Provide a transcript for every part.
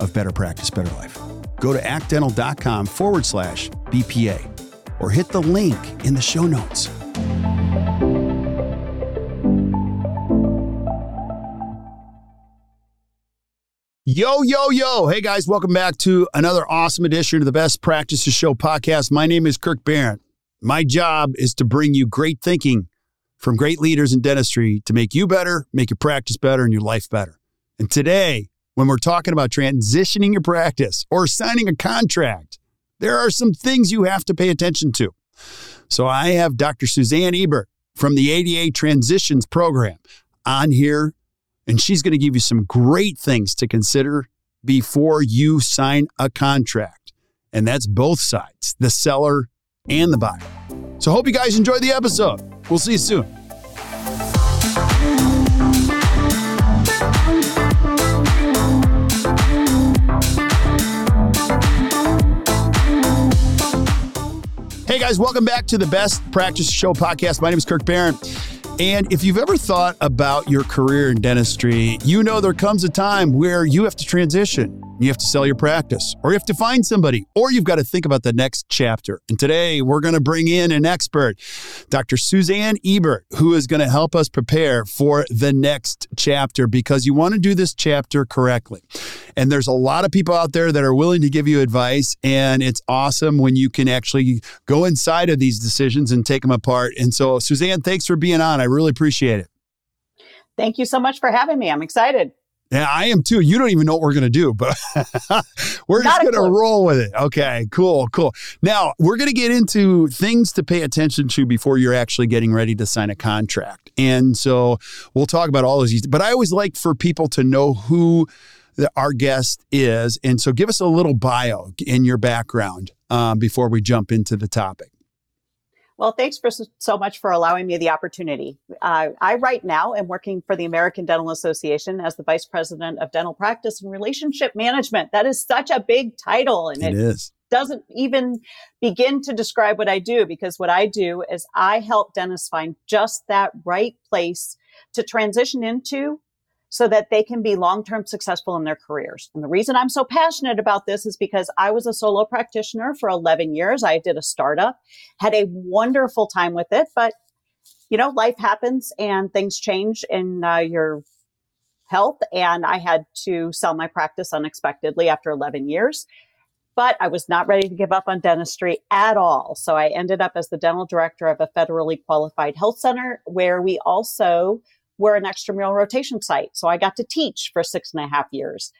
of Better Practice, Better Life. Go to actdental.com forward slash BPA or hit the link in the show notes. Yo, yo, yo. Hey guys, welcome back to another awesome edition of the Best Practices Show podcast. My name is Kirk Behrendt. My job is to bring you great thinking from great leaders in dentistry to make you better, make your practice better, and your life better. And today, when we're talking about transitioning your practice or signing a contract, there are some things you have to pay attention to. So I have Dr. Suzanne Ebert from the ADA Transitions Program on here, and she's going to give you some great things to consider before you sign a contract. And that's both sides, the seller and the buyer. So hope you guys enjoy the episode. We'll see you soon. Hey guys, welcome back to the Best Practice Show podcast. My name is Kirk Behrendt. And if you've ever thought about your career in dentistry, you know there comes a time where you have to transition. You have to sell your practice, or you have to find somebody, or you've got to think about the next chapter. And today we're going to bring in an expert, Dr. Suzanne Ebert, who is going to help us prepare for the next chapter because you want to do this chapter correctly. And there's a lot of people out there that are willing to give you advice. And it's awesome when you can actually go inside of these decisions and take them apart. And so, Suzanne, thanks for being on. I really appreciate it. Thank you so much for having me. I'm excited. Yeah, I am too. You don't even know what we're going to do, but we're Not just going to roll with it. Okay, cool, cool. Now, we're going to get into things to pay attention to before you're actually getting ready to sign a contract. And so we'll talk about all of these. But I always like for people to know who the, our guest is. And so give us a little bio in your background um, before we jump into the topic. Well, thanks for so much for allowing me the opportunity. Uh, I right now am working for the American Dental Association as the Vice President of Dental Practice and Relationship Management. That is such a big title, and it, it is. doesn't even begin to describe what I do because what I do is I help dentists find just that right place to transition into so that they can be long term successful in their careers. And the reason I'm so passionate about this is because I was a solo practitioner for 11 years. I did a startup, had a wonderful time with it, but you know, life happens and things change in uh, your health. And I had to sell my practice unexpectedly after 11 years. But I was not ready to give up on dentistry at all. So I ended up as the dental director of a federally qualified health center where we also we're an extramural rotation site. So I got to teach for six and a half years.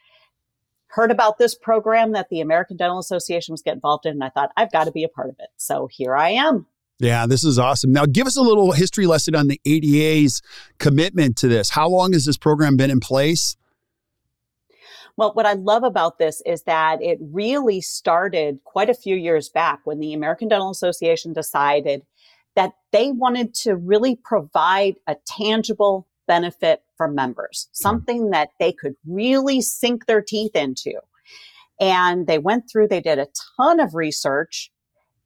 Heard about this program that the American Dental Association was getting involved in, and I thought, I've got to be a part of it. So here I am. Yeah, this is awesome. Now, give us a little history lesson on the ADA's commitment to this. How long has this program been in place? Well, what I love about this is that it really started quite a few years back when the American Dental Association decided that they wanted to really provide a tangible benefit for members, hmm. something that they could really sink their teeth into. And they went through, they did a ton of research,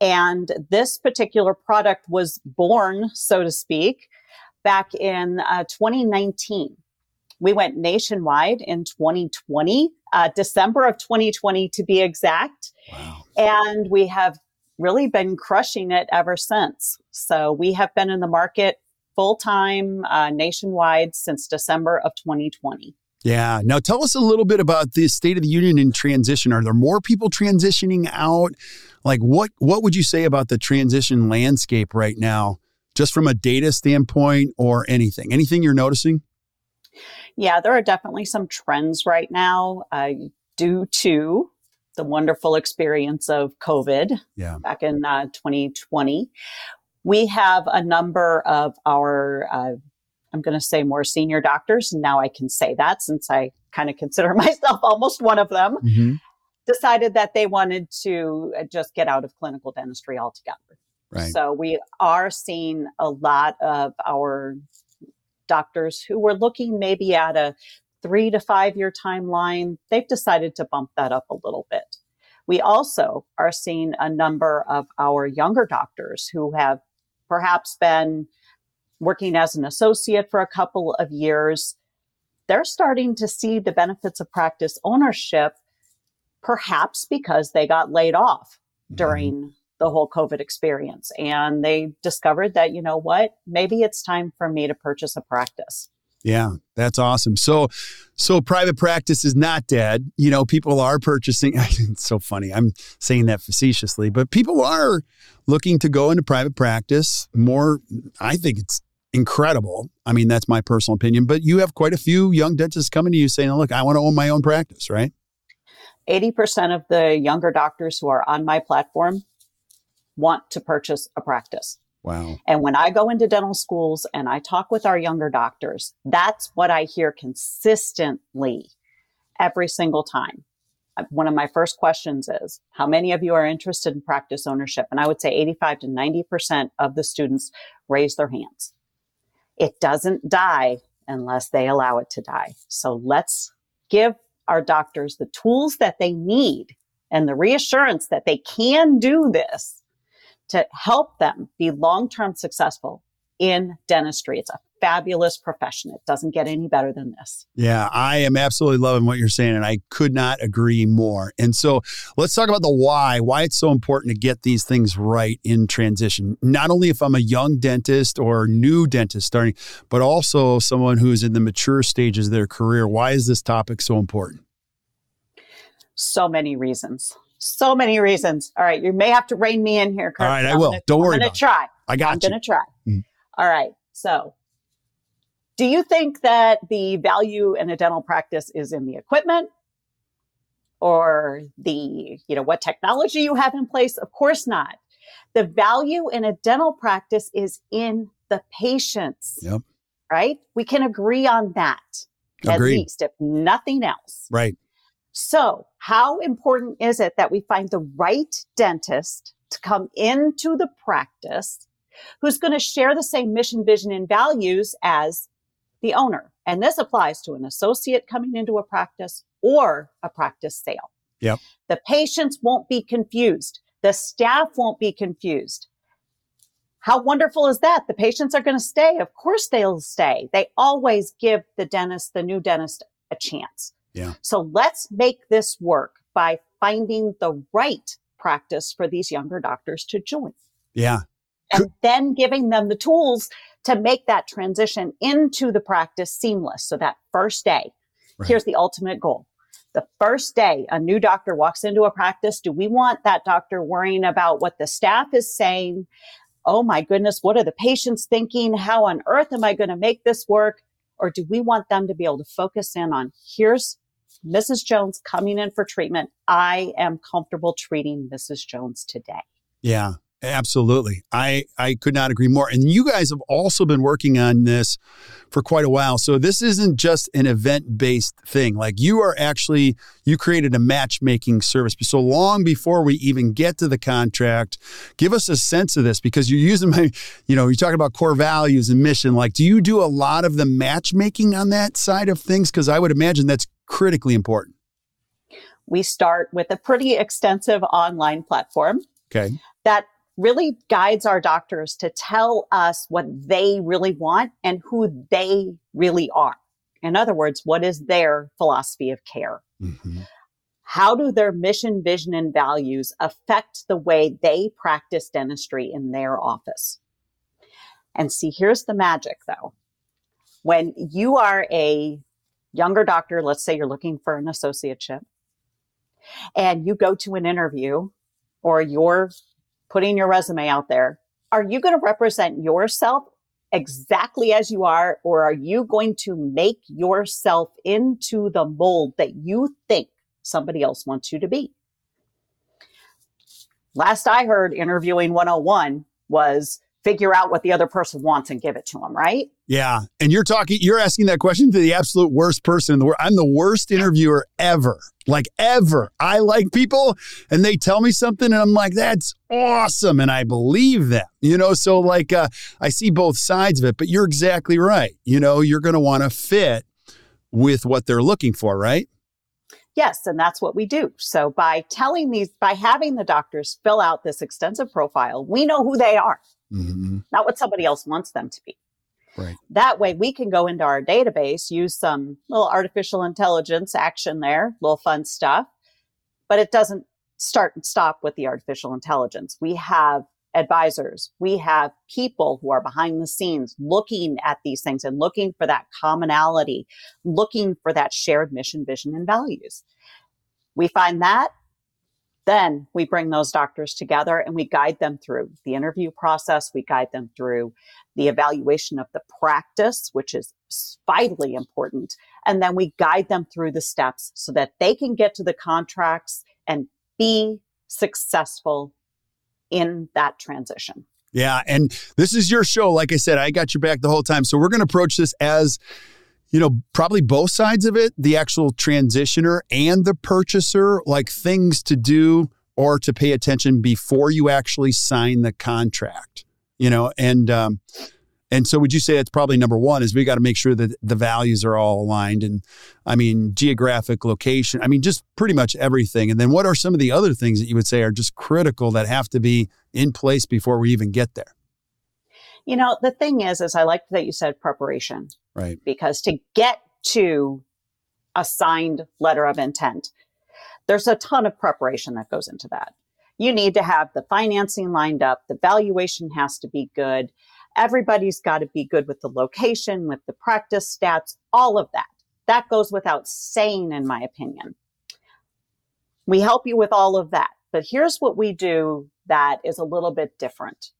and this particular product was born, so to speak, back in uh, 2019. We went nationwide in 2020, uh, December of 2020 to be exact. Wow. And we have really been crushing it ever since. So we have been in the market full time uh, nationwide since December of 2020. Yeah. Now tell us a little bit about the state of the union in transition. Are there more people transitioning out? Like what what would you say about the transition landscape right now, just from a data standpoint or anything? Anything you're noticing? Yeah, there are definitely some trends right now uh, due to the wonderful experience of COVID yeah. back in uh, 2020. We have a number of our, uh, I'm going to say more senior doctors. And now I can say that since I kind of consider myself almost one of them, mm-hmm. decided that they wanted to uh, just get out of clinical dentistry altogether. Right. So we are seeing a lot of our doctors who were looking maybe at a three to five year timeline, they've decided to bump that up a little bit. We also are seeing a number of our younger doctors who have perhaps been working as an associate for a couple of years. They're starting to see the benefits of practice ownership, perhaps because they got laid off mm-hmm. during the whole COVID experience. And they discovered that, you know what, maybe it's time for me to purchase a practice. Yeah, that's awesome. So, so private practice is not dead. You know, people are purchasing. It's so funny. I'm saying that facetiously, but people are looking to go into private practice more. I think it's incredible. I mean, that's my personal opinion, but you have quite a few young dentists coming to you saying, look, I want to own my own practice, right? 80% of the younger doctors who are on my platform want to purchase a practice. Wow. And when I go into dental schools and I talk with our younger doctors, that's what I hear consistently every single time. Uh, one of my first questions is, how many of you are interested in practice ownership? And I would say 85 to 90% of the students raise their hands. It doesn't die unless they allow it to die. So let's give our doctors the tools that they need and the reassurance that they can do this to help them be long-term successful in dentistry. It's a fabulous profession. It doesn't get any better than this. Yeah, I am absolutely loving what you're saying, and I could not agree more. And so let's talk about the why, why it's so important to get these things right in transition. Not only if I'm a young dentist or new dentist starting, but also someone who's in the mature stages of their career. Why is this topic so important? So many reasons. So many reasons. All right, you may have to rein me in here, Kirk. All right, I will. Gonna, Don't worry. I'm going to try. I got I'm you. I'm going to try. Mm. All right. So, do you think that the value in a dental practice is in the equipment or the, you know, what technology you have in place? Of course not. The value in a dental practice is in the patients. Yep. Right? We can agree on that. Agreed. At least, if nothing else. Right. So, how important is it that we find the right dentist to come into the practice who's going to share the same mission, vision, and values as the owner? And this applies to an associate coming into a practice or a practice sale. Yep. The patients won't be confused. The staff won't be confused. How wonderful is that? The patients are going to stay. Of course they'll stay. They always give the dentist, the new dentist, a chance. Yeah. So let's make this work by finding the right practice for these younger doctors to join. Yeah. And then giving them the tools to make that transition into the practice seamless. So that first day, right. here's the ultimate goal. The first day a new doctor walks into a practice, do we want that doctor worrying about what the staff is saying? Oh my goodness, what are the patients thinking? How on earth am I going to make this work? Or do we want them to be able to focus in on here's Mrs. Jones coming in for treatment. I am comfortable treating Mrs. Jones today. Yeah, absolutely. I, I could not agree more. And you guys have also been working on this for quite a while. So this isn't just an event based thing. Like you are actually, you created a matchmaking service. So long before we even get to the contract, give us a sense of this because you're using my, you know, you're talking about core values and mission. Like, do you do a lot of the matchmaking on that side of things? Because I would imagine that's critically important? We start with a pretty extensive online platform. Okay. That really guides our doctors to tell us what they really want and who they really are. In other words, what is their philosophy of care? Mm-hmm. How do their mission, vision, and values affect the way they practice dentistry in their office? And see, here's the magic though. When you are a younger doctor, let's say you're looking for an associateship, and you go to an interview or you're putting your resume out there, are you going to represent yourself exactly as you are, or are you going to make yourself into the mold that you think somebody else wants you to be? Last I heard, interviewing 101 was figure out what the other person wants and give it to them, right? Yeah. And you're talking, you're asking that question to the absolute worst person in the world. I'm the worst interviewer ever, like ever. I like people and they tell me something and I'm like, that's awesome. And I believe them, you know? So, like, uh, I see both sides of it, but you're exactly right. You know, you're going to want to fit with what they're looking for, right? Yes, and that's what we do. So by telling these, by having the doctors fill out this extensive profile, we know who they are mm-hmm. not what somebody else wants them to be. Right. That way we can go into our database, use some little artificial intelligence action there, little fun stuff, but it doesn't start and stop with the artificial intelligence. We have advisors. We have people who are behind the scenes looking at these things and looking for that commonality, looking for that shared mission, vision, and values. We find that then we bring those doctors together and we guide them through the interview process. We guide them through the evaluation of the practice, which is vitally important. And then we guide them through the steps so that they can get to the contracts and be successful in that transition. Yeah. And this is your show. Like I said, I got your back the whole time. So we're going to approach this as you know, probably both sides of it, the actual transitioner and the purchaser, like things to do or to pay attention before you actually sign the contract, you know, and, um, and so would you say that's probably number one is we got to make sure that the values are all aligned and I mean geographic location, I mean just pretty much everything. And then what are some of the other things that you would say are just critical that have to be in place before we even get there? You know, the thing is, is I like that you said preparation. Right. Because to get to a signed letter of intent, there's a ton of preparation that goes into that. You need to have the financing lined up. The valuation has to be good. Everybody's got to be good with the location, with the practice stats, all of that. That goes without saying, in my opinion. We help you with all of that. But here's what we do that is a little bit different.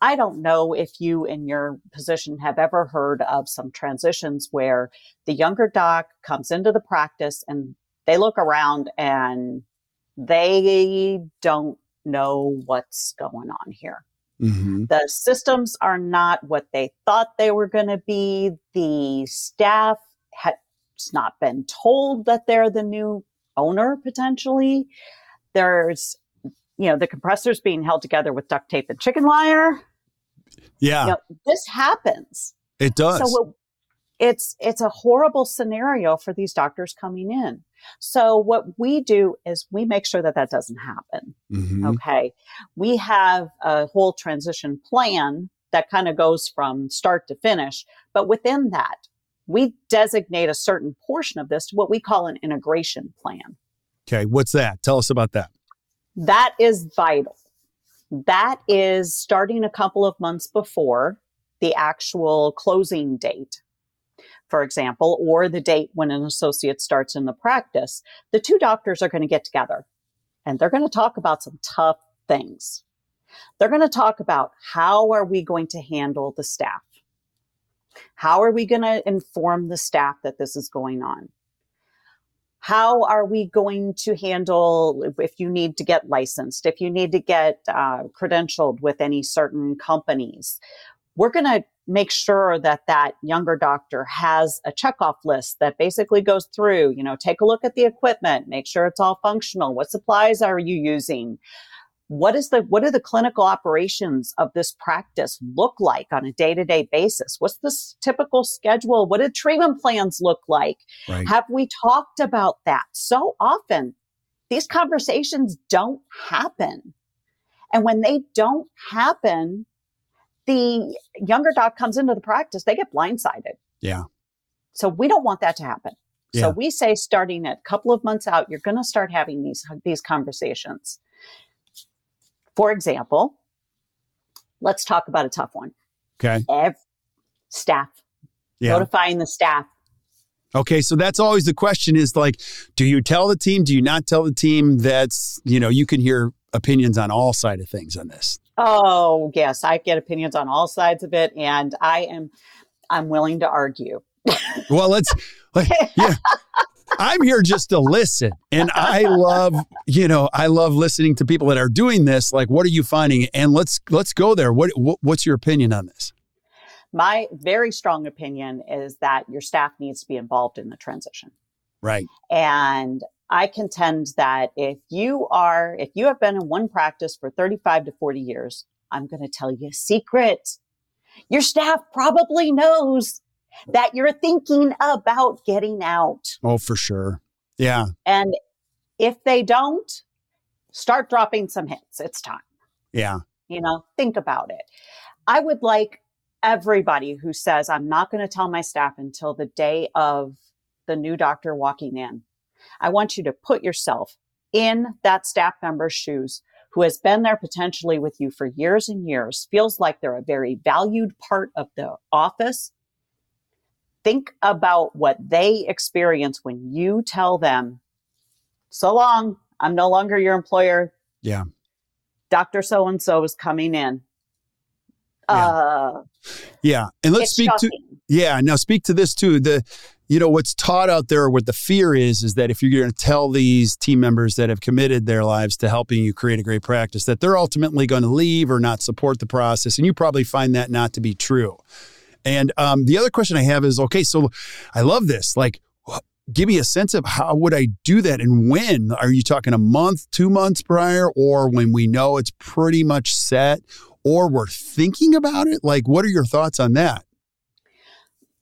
I don't know if you in your position have ever heard of some transitions where the younger doc comes into the practice and they look around and they don't know what's going on here. Mm-hmm. The systems are not what they thought they were going to be. The staff has not been told that they're the new owner potentially. There's, you know, the compressors being held together with duct tape and chicken wire. Yeah. You know, this happens. It does. So it's it's a horrible scenario for these doctors coming in. So what we do is we make sure that that doesn't happen. Mm-hmm. Okay. We have a whole transition plan that kind of goes from start to finish, but within that, we designate a certain portion of this to what we call an integration plan. Okay, what's that? Tell us about that. That is vital that is starting a couple of months before the actual closing date, for example, or the date when an associate starts in the practice. The two doctors are going to get together and they're going to talk about some tough things. They're going to talk about how are we going to handle the staff? How are we going to inform the staff that this is going on? How are we going to handle if you need to get licensed, if you need to get uh, credentialed with any certain companies? We're going to make sure that that younger doctor has a checkoff list that basically goes through, you know, take a look at the equipment, make sure it's all functional. What supplies are you using? What is the what do the clinical operations of this practice look like on a day-to-day basis? What's the typical schedule? What do treatment plans look like? Right. have we talked about that? So often these conversations don't happen. And when they don't happen the younger doc comes into the practice they get blindsided. Yeah. So we don't want that to happen. Yeah. so we say starting a couple of months out you're going to start having these these conversations for example, let's talk about a tough one. Okay. Every staff. Yeah. Notifying the staff. Okay, so that's always the question is like, do you tell the team? Do you not tell the team? That's, you know, you can hear opinions on all side of things on this. Oh, yes, I get opinions on all sides of it and I am I'm willing to argue. well, let's like, yeah. I'm here just to listen. And I love, you know, I love listening to people that are doing this. Like, what are you finding? And let's let's go there. What, what what's your opinion on this? My very strong opinion is that your staff needs to be involved in the transition. Right. And I contend that if you are, if you have been in one practice for 35 to 40 years, I'm going to tell you a secret. Your staff probably knows that you're thinking about getting out. Oh, for sure. Yeah. And if they don't, start dropping some hints. It's time. Yeah. You know, think about it. I would like everybody who says, I'm not going to tell my staff until the day of the new doctor walking in. I want you to put yourself in that staff member's shoes who has been there potentially with you for years and years, feels like they're a very valued part of the office. Think about what they experience when you tell them, so long, I'm no longer your employer. Yeah. Dr. So and so is coming in. Yeah. Uh, yeah. And let's speak shocking. to yeah, now speak to this too. The you know what's taught out there what the fear is is that if you're going to tell these team members that have committed their lives to helping you create a great practice that they're ultimately going to leave or not support the process and you probably find that not to be true and um, the other question i have is okay so i love this. Like give me a sense of how would i do that and when? Are you talking a month two months prior or when we know it's pretty much set or we're thinking about it? Like what are your thoughts on that?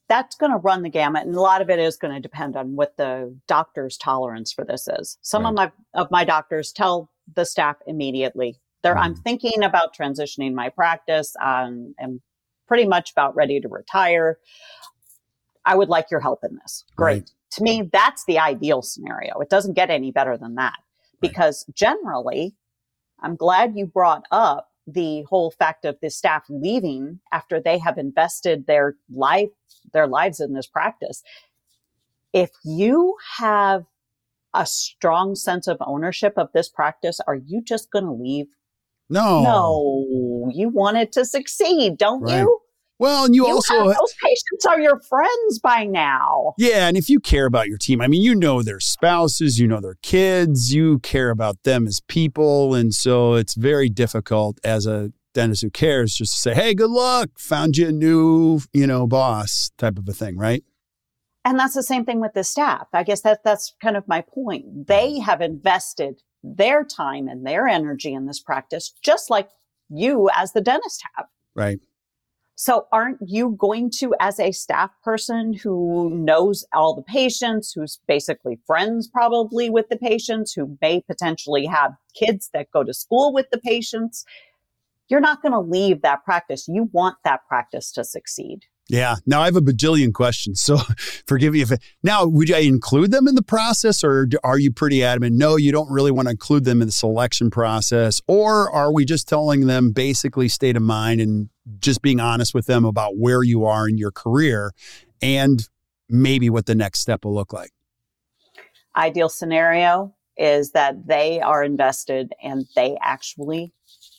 That's going to run the gamut and a lot of it is going to depend on what the doctor's tolerance for this is. Some right. of my of my doctors tell the staff immediately. There mm. i'm thinking about transitioning my practice. Um, i'm pretty much about ready to retire. I would like your help in this. Great. Right. to me that's the ideal scenario. It doesn't get any better than that. Because right. generally i'm glad you brought up the whole fact of the staff leaving after they have invested their life their lives in this practice. If you have a strong sense of ownership of this practice are you just going to leave? No. No. You want it to succeed don't right. you well, and you, you also those patients are your friends by now. Yeah, and if you care about your team, I mean, you know their spouses, you know their kids, you care about them as people, and so it's very difficult as a dentist who cares just to say, "Hey, good luck, found you a new, you know, boss," type of a thing, right? And that's the same thing with the staff. I guess that that's kind of my point. They have invested their time and their energy in this practice, just like you as the dentist have. Right. So aren't you going to, as a staff person who knows all the patients, who's basically friends probably with the patients, who may potentially have kids that go to school with the patients, you're not going to leave that practice. You want that practice to succeed. Yeah. Now I have a bajillion questions. So forgive me if it, now would I include them in the process or are you pretty adamant? No, you don't really want to include them in the selection process. Or are we just telling them basically state of mind and just being honest with them about where you are in your career and maybe what the next step will look like? Ideal scenario is that they are invested and they actually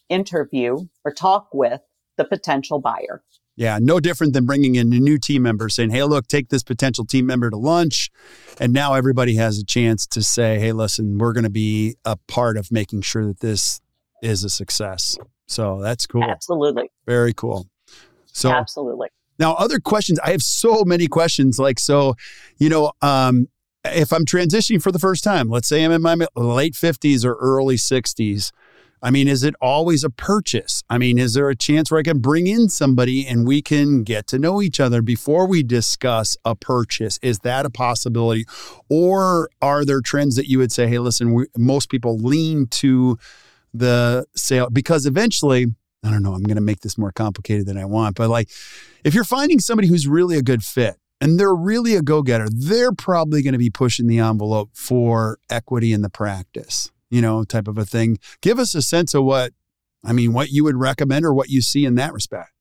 interview or talk with the potential buyer. Yeah, no different than bringing in a new team member saying, hey, look, take this potential team member to lunch. And now everybody has a chance to say, hey, listen, we're going to be a part of making sure that this is a success. So that's cool. Absolutely. Very cool. So, absolutely. Now, other questions. I have so many questions. Like, so, you know, um, if I'm transitioning for the first time, let's say I'm in my late 50s or early 60s, I mean, is it always a purchase? I mean, is there a chance where I can bring in somebody and we can get to know each other before we discuss a purchase? Is that a possibility? Or are there trends that you would say, hey, listen, we, most people lean to the sale because eventually, I don't know, I'm going to make this more complicated than I want, but like if you're finding somebody who's really a good fit, and they're really a go getter, they're probably going to be pushing the envelope for equity in the practice you know, type of a thing. Give us a sense of what, I mean, what you would recommend or what you see in that respect.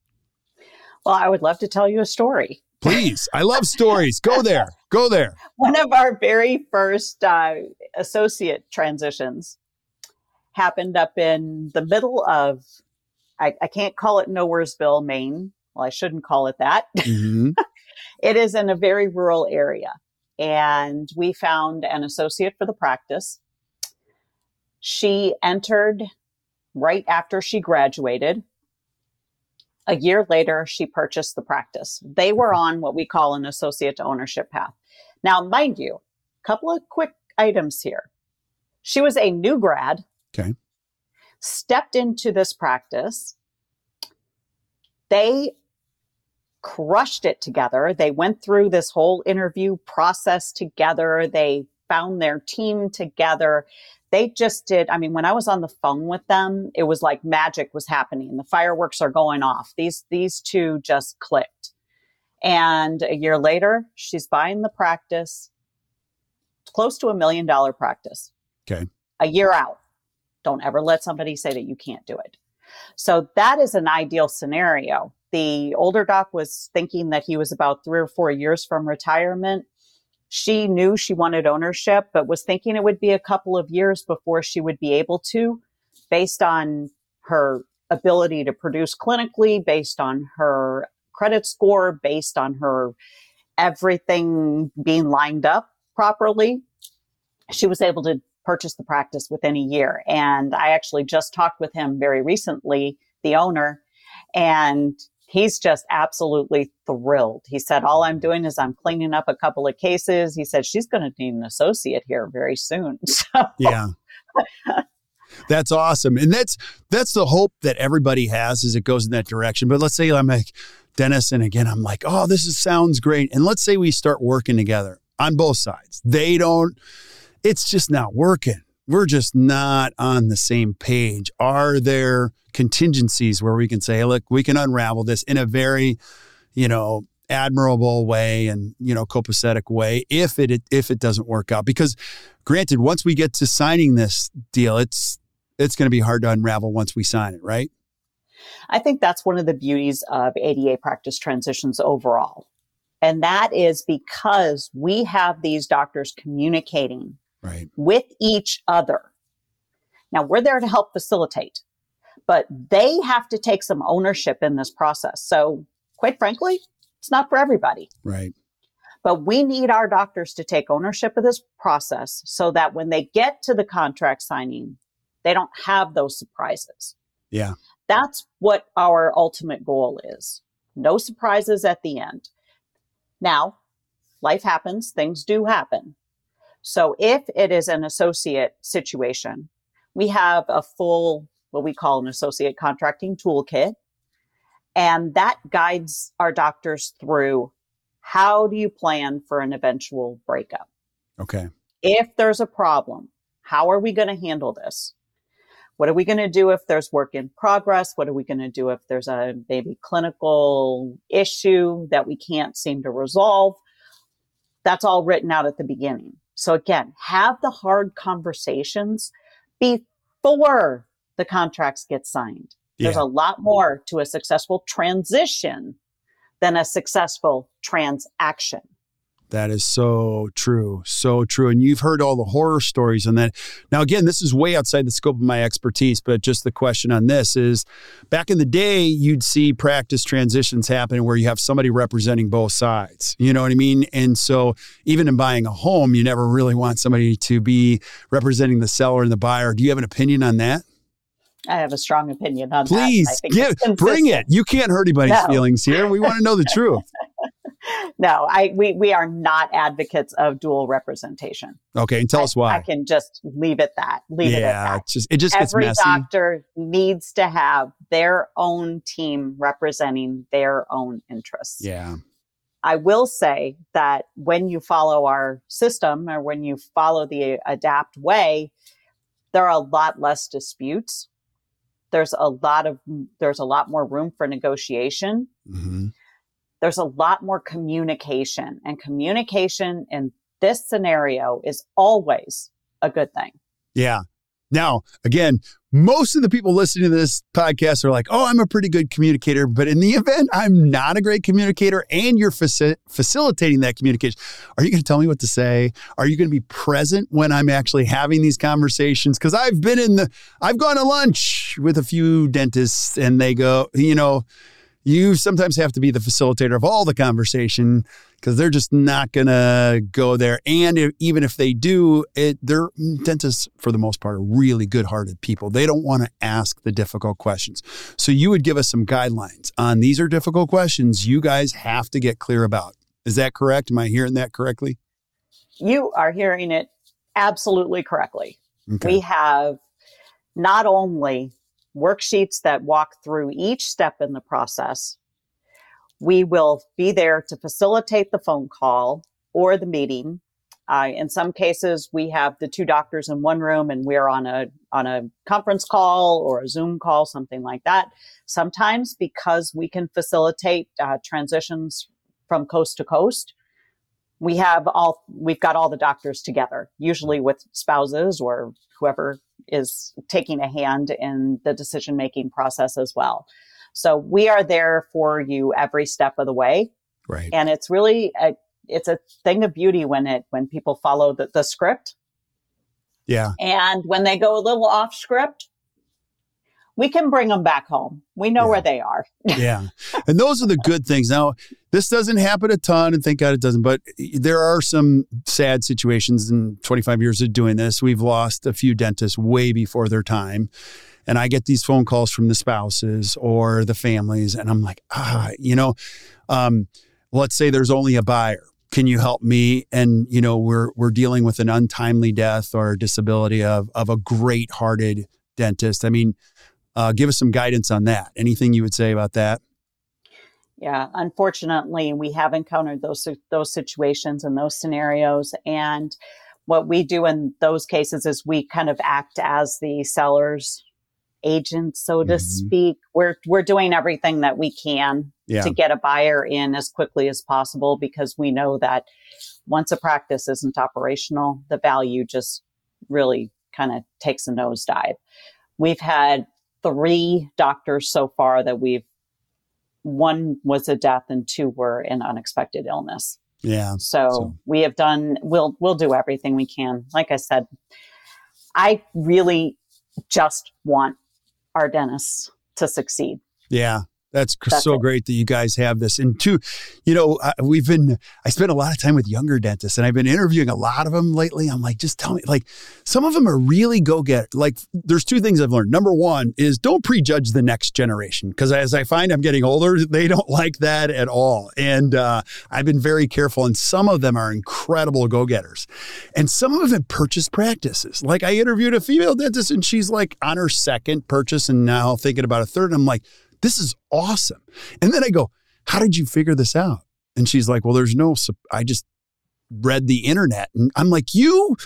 Well, I would love to tell you a story. Please. I love stories. Go there. Go there. One of our very first uh, associate transitions happened up in the middle of, I, I, can't call it Nowheresville, Maine. Well, I shouldn't call it that. Mm-hmm. it is in a very rural area. And we found an associate for the practice. She entered right after she graduated. A year later, she purchased the practice. They were mm-hmm. on what we call an associate ownership path. Now, mind you, a couple of quick items here. She was a new grad. Okay. Stepped into this practice. They crushed it together. They went through this whole interview process together. They found their team together they just did. I mean, when I was on the phone with them, it was like magic was happening. The fireworks are going off. These, these two just clicked. And a year later, she's buying the practice. Close to a million dollar practice. Okay. A year out. Don't ever let somebody say that you can't do it. So that is an ideal scenario. The older doc was thinking that he was about three or four years from retirement she knew she wanted ownership, but was thinking it would be a couple of years before she would be able to, based on her ability to produce clinically, based on her credit score, based on her everything being lined up properly. She was able to purchase the practice within a year. And I actually just talked with him very recently, the owner, and he's just absolutely thrilled. He said, All I'm doing is I'm cleaning up a couple of cases. He said, She's going to need an associate here very soon. So. Yeah. That's awesome. And that's that's the hope that everybody has as it goes in that direction. But let's say I'm like Dennis and again I'm like, "Oh, this is, sounds great." And let's say we start working together on both sides. They don't it's just not working we're just not on the same page. Are there contingencies where we can say, look, we can unravel this in a very, you know, admirable way and you know copacetic way if it if it doesn't work out? Because granted once we get to signing this deal it's it's going to be hard to unravel once we sign it right? I think that's one of the beauties of ada practice transitions overall. And that is because we have these doctors communicating right. with each other. Now we're there to help facilitate, but they have to take some ownership in this process. So quite frankly, it's not for everybody. Right. But we need our doctors to take ownership of this process so that when they get to the contract signing, they don't have those surprises. Yeah. That's what our ultimate goal is. No surprises at the end. Now, life happens, things do happen. So if it is an associate situation, we have a full, what we call an associate contracting toolkit. And that guides our doctors through how do you plan for an eventual breakup? Okay. If there's a problem, how are we going to handle this? What are we going to do if there's work in progress? What are we going to do if there's a maybe clinical issue that we can't seem to resolve? That's all written out at the beginning. So again, have the hard conversations before the contracts get signed. There's a lot more to a successful transition than a successful transaction. That is so true. So true. And you've heard all the horror stories on that. Now, again, this is way outside the scope of my expertise, but just the question on this is back in the day, you'd see practice transitions happen where you have somebody representing both sides. You know what I mean? And so, even in buying a home, you never really want somebody to be representing the seller and the buyer. Do you have an opinion on that? I have a strong opinion on Please, that. Please, bring it. You can't hurt anybody's no. feelings here. We want to know the truth. no, I we we are not advocates of dual representation. Okay, and tell I, us why. I can just leave it that. Leave yeah, it at that. Just it just every gets messy. doctor needs to have their own team representing their own interests. Yeah. I will say that when you follow our system or when you follow the ADAPT way, there are a lot less disputes. There's a lot of there's a lot more room for negotiation. Mm-hmm there's a lot more communication and communication in this scenario is always a good thing. Yeah. Now, again, most of the people listening to this podcast are like, oh, I'm a pretty good communicator. But in the event I'm not a great communicator and you're faci- facilitating that communication, are you going to tell me what to say? Are you going to be present when I'm actually having these conversations? Because I've been in the, I've gone to lunch with a few dentists and they go, you know, you sometimes have to be the facilitator of all the conversation because they're just not going to go there. And if, even if they do, it, they're mm, dentists for the most part are really good-hearted people. They don't want to ask the difficult questions. So you would give us some guidelines on these are difficult questions you guys have to get clear about. Is that correct? Am I hearing that correctly? You are hearing it absolutely correctly. Okay. We have not only worksheets that walk through each step in the process. We will be there to facilitate the phone call or the meeting. Uh, in some cases, we have the two doctors in one room and we're on a, on a conference call or a Zoom call, something like that. Sometimes because we can facilitate uh, transitions from coast to coast, we have all, we've got all the doctors together, usually with spouses or whoever is taking a hand in the decision making process as well. So we are there for you every step of the way. Right. And it's really a, it's a thing of beauty when it when people follow the, the script. Yeah. And when they go a little off script, we can bring them back home. We know yeah. where they are. yeah. And those are the good things. Now, this doesn't happen a ton, and thank God it doesn't, but there are some sad situations in 25 years of doing this. We've lost a few dentists way before their time. And I get these phone calls from the spouses or the families, and I'm like, ah, you know, um, let's say there's only a buyer can you help me and you know we're we're dealing with an untimely death or disability of of a great hearted dentist i mean uh, give us some guidance on that. Anything you would say about that? Yeah, unfortunately, we have encountered those those situations and those scenarios. And what we do in those cases is we kind of act as the seller's agent, so to mm-hmm. speak. We're we're doing everything that we can yeah. to get a buyer in as quickly as possible because we know that once a practice isn't operational, the value just really kind of takes a nosedive. We've had three doctors so far that we've one was a death and two were an unexpected illness. Yeah. So, so, we have done we'll we'll do everything we can. Like I said, I really just want our dentists to succeed. Yeah. That's, That's so it. great that you guys have this. And two, you know, we've been, I spent a lot of time with younger dentists and I've been interviewing a lot of them lately. I'm like, just tell me, like, some of them are really go get. Like, there's two things I've learned. Number one is don't prejudge the next generation because as I find I'm getting older, they don't like that at all. And uh, I've been very careful. And some of them are incredible go getters. And some of them purchase practices. Like, I interviewed a female dentist and she's like on her second purchase and now thinking about a third. And I'm like, this is awesome. And then I go, How did you figure this out? And she's like, Well, there's no, I just read the internet. And I'm like, You,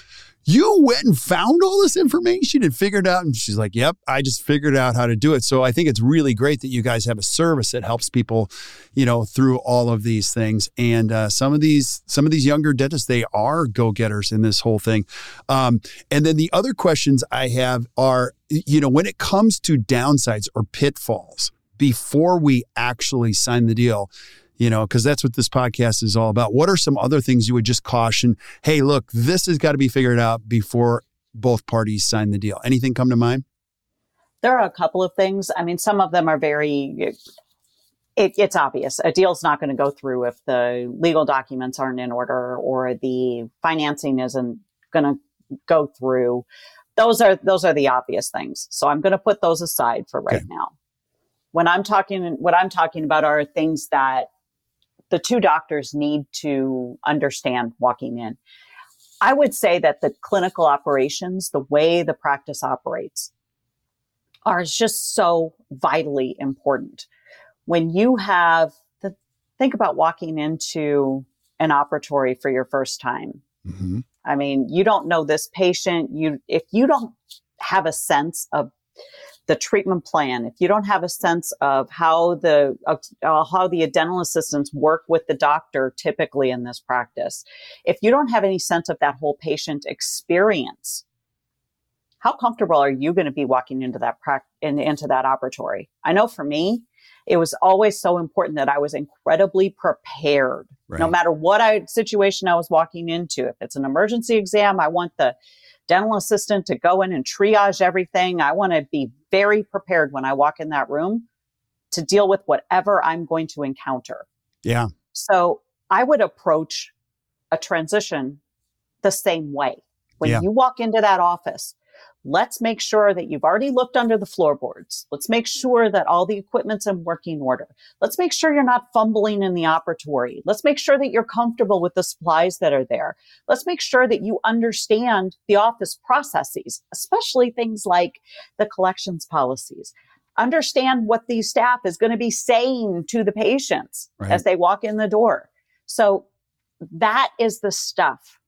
you went and found all this information and figured out. And she's like, Yep, I just figured out how to do it. So I think it's really great that you guys have a service that helps people, you know, through all of these things. And uh, some of these, some of these younger dentists, they are go getters in this whole thing. Um, and then the other questions I have are, you know, when it comes to downsides or pitfalls, before we actually sign the deal you know, because that's what this podcast is all about. What are some other things you would just caution? Hey, look, this has got to be figured out before both parties sign the deal. Anything come to mind? There are a couple of things. I mean, some of them are very, it, it's obvious. A deal's not going to go through if the legal documents aren't in order or the financing isn't going to go through. Those are those are the obvious things. So I'm going to put those aside for right okay. now when I'm talking, what I'm talking about are things that the two doctors need to understand walking in. I would say that the clinical operations, the way the practice operates, are just so vitally important. When you have the, think about walking into an operatory for your first time. Mm-hmm. I mean, you don't know this patient. You, if you don't have a sense of the treatment plan, if you don't have a sense of how the uh, how the dental assistants work with the doctor typically in this practice, if you don't have any sense of that whole patient experience, how comfortable are you going to be walking into that pra- in, into that operatory? I know for me, it was always so important that I was incredibly prepared, right. no matter what I, situation I was walking into. If it's an emergency exam, I want the dental assistant to go in and triage everything. I want to be very prepared when I walk in that room to deal with whatever I'm going to encounter. Yeah. So I would approach a transition the same way. When yeah. you walk into that office, let's make sure that you've already looked under the floorboards. Let's make sure that all the equipment's in working order. Let's make sure you're not fumbling in the operatory. Let's make sure that you're comfortable with the supplies that are there. Let's make sure that you understand the office processes, especially things like the collections policies. Understand what the staff is going to be saying to the patients right. as they walk in the door. So that is the stuff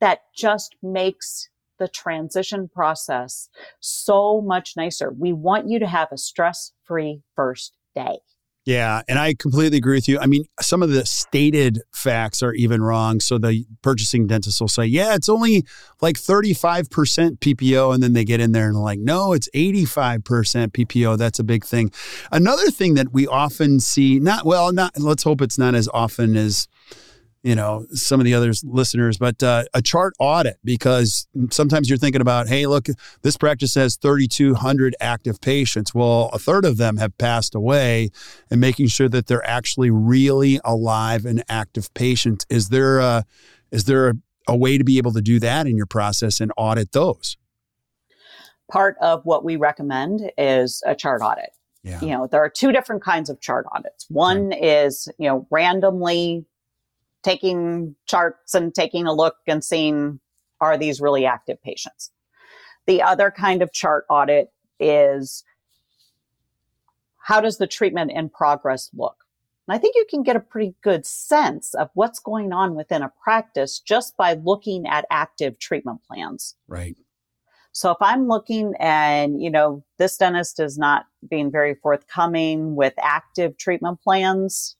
that just makes the transition process so much nicer. We want you to have a stress free first day. Yeah, and I completely agree with you. I mean, some of the stated facts are even wrong. So the purchasing dentist will say, yeah, it's only like 35% PPO. And then they get in there and like, no, it's 85% PPO. That's a big thing. Another thing that we often see, not, well, not, let's hope it's not as often as, you know some of the other listeners but uh, a chart audit because sometimes you're thinking about hey look this practice has 3200 active patients. Well a third of them have passed away and making sure that they're actually really alive and active patients is there a, is there a, a way to be able to do that in your process and audit those? Part of what we recommend is a chart audit. Yeah. You know, there are two different kinds of chart audits. One is, you know, randomly taking charts and taking a look and seeing are these really active patients. The other kind of chart audit is how does the treatment in progress look? And I think you can get a pretty good sense of what's going on within a practice just by looking at active treatment plans. Right. So if I'm looking and, you know, this dentist is not being very forthcoming with active treatment plans,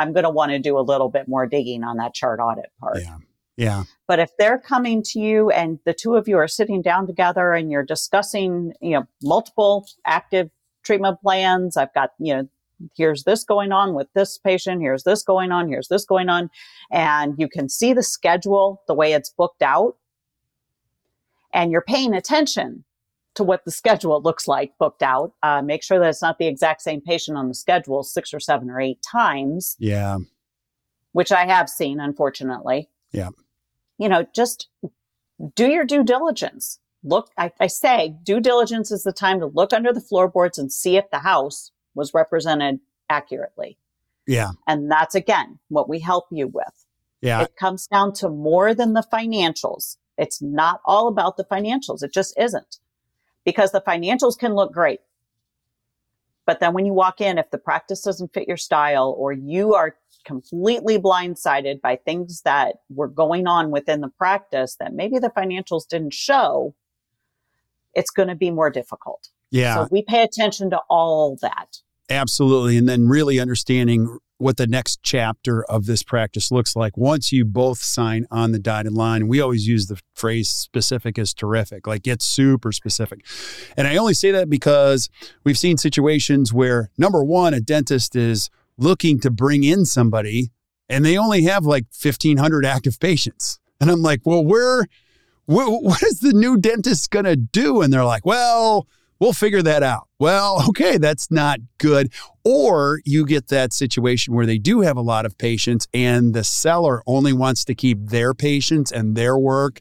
I'm going to want to do a little bit more digging on that chart audit part. Yeah. Yeah. But if they're coming to you and the two of you are sitting down together and you're discussing, you know, multiple active treatment plans, I've got, you know, here's this going on with this patient, here's this going on, here's this going on, and you can see the schedule the way it's booked out and you're paying attention to what the schedule looks like booked out. Uh, make sure that it's not the exact same patient on the schedule six or seven or eight times. Yeah. Which I have seen, unfortunately. Yeah. You know, just do your due diligence. Look, I, I say due diligence is the time to look under the floorboards and see if the house was represented accurately. Yeah. And that's again what we help you with. Yeah. It comes down to more than the financials. It's not all about the financials. It just isn't because the financials can look great. But then when you walk in, if the practice doesn't fit your style or you are completely blindsided by things that were going on within the practice that maybe the financials didn't show, it's going to be more difficult. Yeah. So we pay attention to all that. Absolutely. And then really understanding what the next chapter of this practice looks like once you both sign on the dotted line. We always use the phrase specific is terrific, like get super specific. And I only say that because we've seen situations where number one, a dentist is looking to bring in somebody and they only have like 1500 active patients. And I'm like, well, where, what is the new dentist going to do? And they're like, well, We'll figure that out. Well, okay, that's not good. Or you get that situation where they do have a lot of patients and the seller only wants to keep their patients and their work.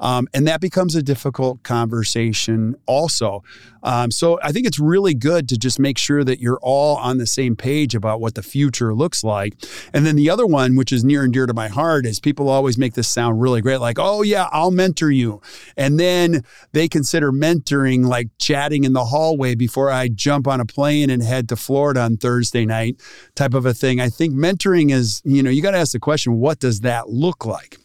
Um, and that becomes a difficult conversation also. Um, so I think it's really good to just make sure that you're all on the same page about what the future looks like. And then the other one, which is near and dear to my heart, is people always make this sound really great like, oh, yeah, I'll mentor you. And then they consider mentoring like chatting in the hallway before I jump on a plane and head to Florida on Thursday night type of a thing. I think mentoring is, you know, you got to ask the question, what does that look like?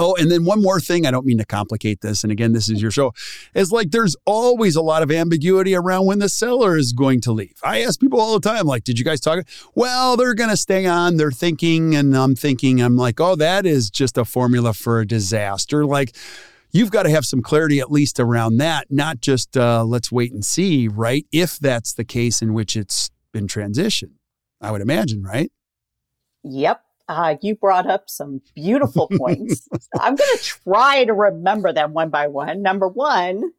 Oh, and then one more thing, I don't mean to complicate this. And again, this is your show, is like there's always a lot of ambiguity around when the seller is going to leave. I ask people all the time, like, did you guys talk? Well, they're going to stay on. They're thinking, and I'm thinking, I'm like, oh, that is just a formula for a disaster. Like, you've got to have some clarity at least around that, not just uh, let's wait and see, right? If that's the case in which it's been transitioned, I would imagine, right? Yep. Uh, you brought up some beautiful points. I'm going to try to remember them one by one. Number one,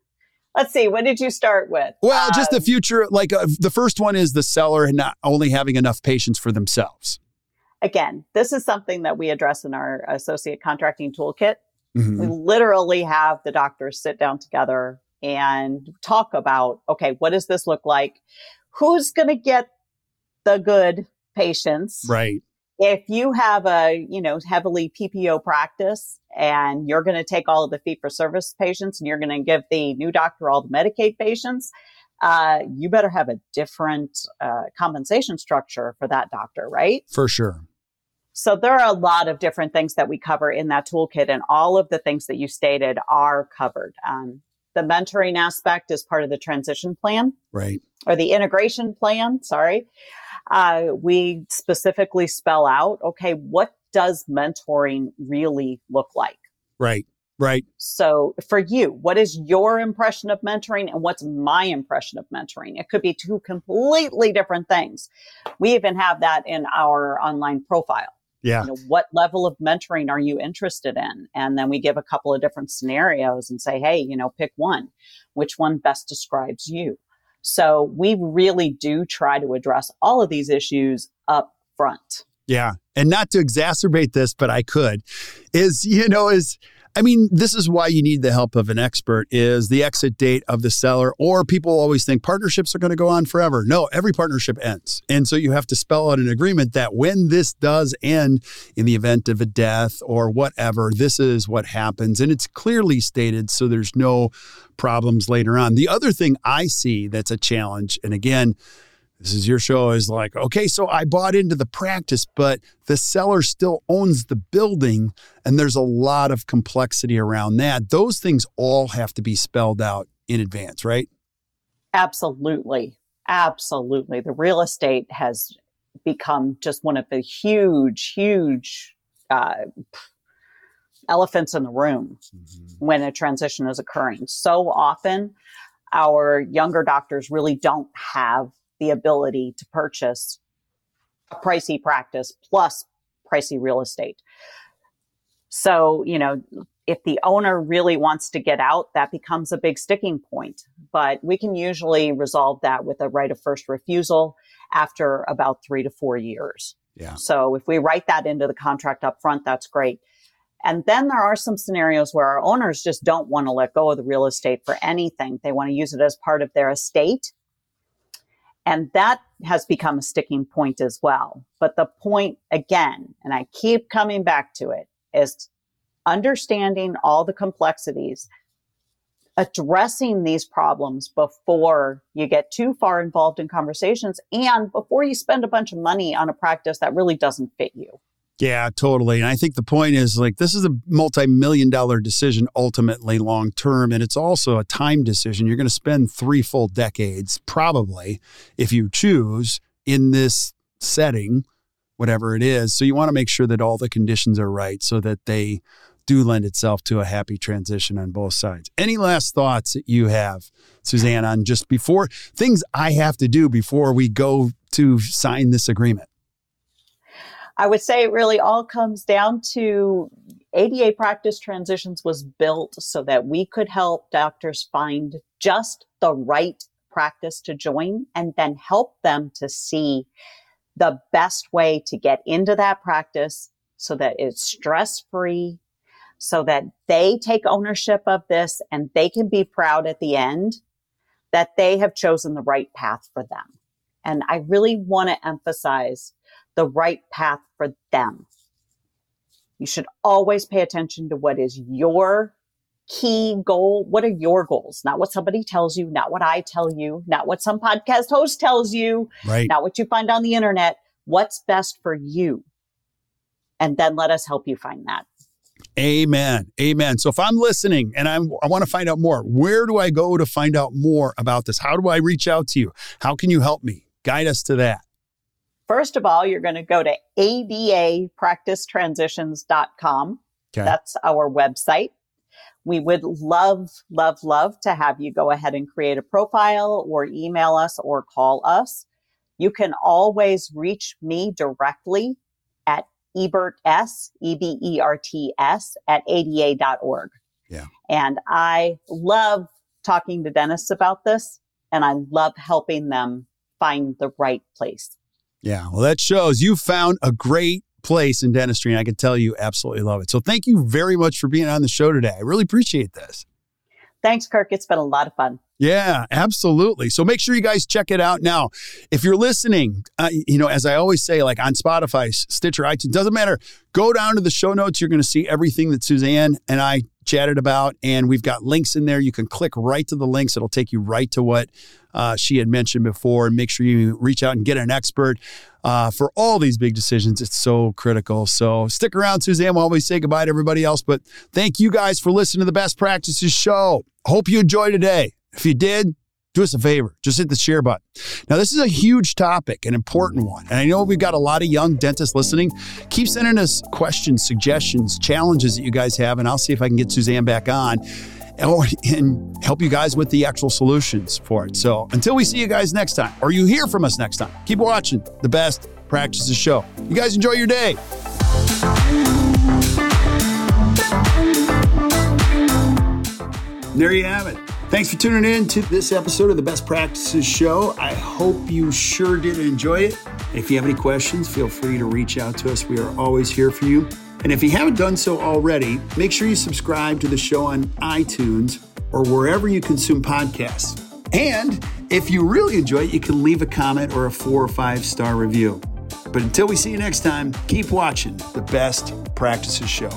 let's see, what did you start with? Well, um, just the um, future. Like uh, the first one is the seller not only having enough patients for themselves. Again, this is something that we address in our associate contracting toolkit. Mm-hmm. We literally have the doctors sit down together and talk about okay, what does this look like? Who's going to get the good patients? Right if you have a you know heavily ppo practice and you're going to take all of the fee for service patients and you're going to give the new doctor all the medicaid patients uh, you better have a different uh, compensation structure for that doctor right? For sure. So there are a lot of different things that we cover in that toolkit and all of the things that you stated are covered. Um, the mentoring aspect is part of the transition plan right or the integration plan sorry uh, we specifically spell out, okay, what does mentoring really look like? Right. Right. So for you, what is your impression of mentoring and what's my impression of mentoring? It could be two completely different things. We even have that in our online profile. Yeah. You know, what level of mentoring are you interested in? And then we give a couple of different scenarios and say, hey, you know, pick one. Which one best describes you? So we really do try to address all of these issues up front. Yeah. And not to exacerbate this, but I could, is, you know, is I mean, this is why you need the help of an expert is the exit date of the seller or people always think partnerships are going to go on forever. No, every partnership ends. And so you have to spell out an agreement that when this does end in the event of a death or whatever, this is what happens and it's clearly stated so there's no problems later on. The other thing I see that's a challenge and again, this is your show. Is like okay so i bought into the practice but the seller still owns the building and there's a lot of complexity around that. Those things all have to be spelled out in advance right? Absolutely. Absolutely. The real estate has become just one of the huge huge uh, elephants in the room mm-hmm. when a transition is occurring. So often our younger doctors really don't have the ability to purchase a pricey practice plus pricey real estate. So, you know, if the owner really wants to get out, that becomes a big sticking point. But we can usually resolve that with a right of first refusal after about three to four years. Yeah. So if we write that into the contract up front, that's great. And then there are some scenarios where our owners just don't want to let go of the real estate for anything. They want to use it as part of their estate and that has become a sticking point as well. But the point again, and I keep coming back to it, is understanding all the complexities, addressing these problems before you get too far involved in conversations and before you spend a bunch of money on a practice that really doesn't fit you. Yeah, totally. And I think the point is like this is a multi million dollar decision ultimately long term. And it's also a time decision. You're going to spend three full decades, probably, if you choose, in this setting, whatever it is. So you want to make sure that all the conditions are right so that they do lend itself to a happy transition on both sides. Any last thoughts that you have, Suzanne, on just before things I have to do before we go to sign this agreement? I would say it really all comes down to ADA practice transitions was built so that we could help doctors find just the right practice to join and then help them to see the best way to get into that practice so that it's stress free, so that they take ownership of this and they can be proud at the end that they have chosen the right path for them. And I really want to emphasize the right path for them. You should always pay attention to what is your key goal. What are your goals? Not what somebody tells you, not what I tell you, not what some podcast host tells you, right. not what you find on the internet. What's best for you? And then let us help you find that. Amen. Amen. So if I'm listening and I'm I want to find out more, where do I go to find out more about this? How do I reach out to you? How can you help me? Guide us to that. First of all, you're going to go to adapracticetransitions.com. Okay. That's our website. We would love, love, love to have you go ahead and create a profile or email us or call us. You can always reach me directly at eberts, S, E B E R T S at ada.org. Yeah. And I love talking to dentists about this and I love helping them find the right place. Yeah. Well, that shows you found a great place in dentistry, and I can tell you absolutely love it. So thank you very much for being on the show today. I really appreciate this. Thanks, Kirk. It's been a lot of fun. Yeah, absolutely. So make sure you guys check it out now. If you're listening, uh, you know, as I always say, like on Spotify, Stitcher, iTunes, doesn't matter. Go down to the show notes. You're going to see everything that Suzanne and I chatted about, and we've got links in there. You can click right to the links. It'll take you right to what uh, she had mentioned before. And make sure you reach out and get an expert uh, for all these big decisions. It's so critical. So stick around, Suzanne. We'll always say goodbye to everybody else, but thank you guys for listening to the Best Practices Show. Hope you enjoyed today. If you did, do us a favor, just hit the share button. Now, this is a huge topic, an important one. And I know we've got a lot of young dentists listening. Keep sending us questions, suggestions, challenges that you guys have, and I'll see if I can get Suzanne back on oh, and help you guys with the actual solutions for it. So until we see you guys next time, or you hear from us next time, keep watching the best practices show. You guys enjoy your day. There you have it. Thanks for tuning in to this episode of the Best Practices Show. I hope you sure did enjoy it. If you have any questions, feel free to reach out to us. We are always here for you. And if you haven't done so already, make sure you subscribe to the show on iTunes or wherever you consume podcasts. And if you really enjoy it, you can leave a comment or a four or five star review. But until we see you next time, keep watching the Best Practices Show.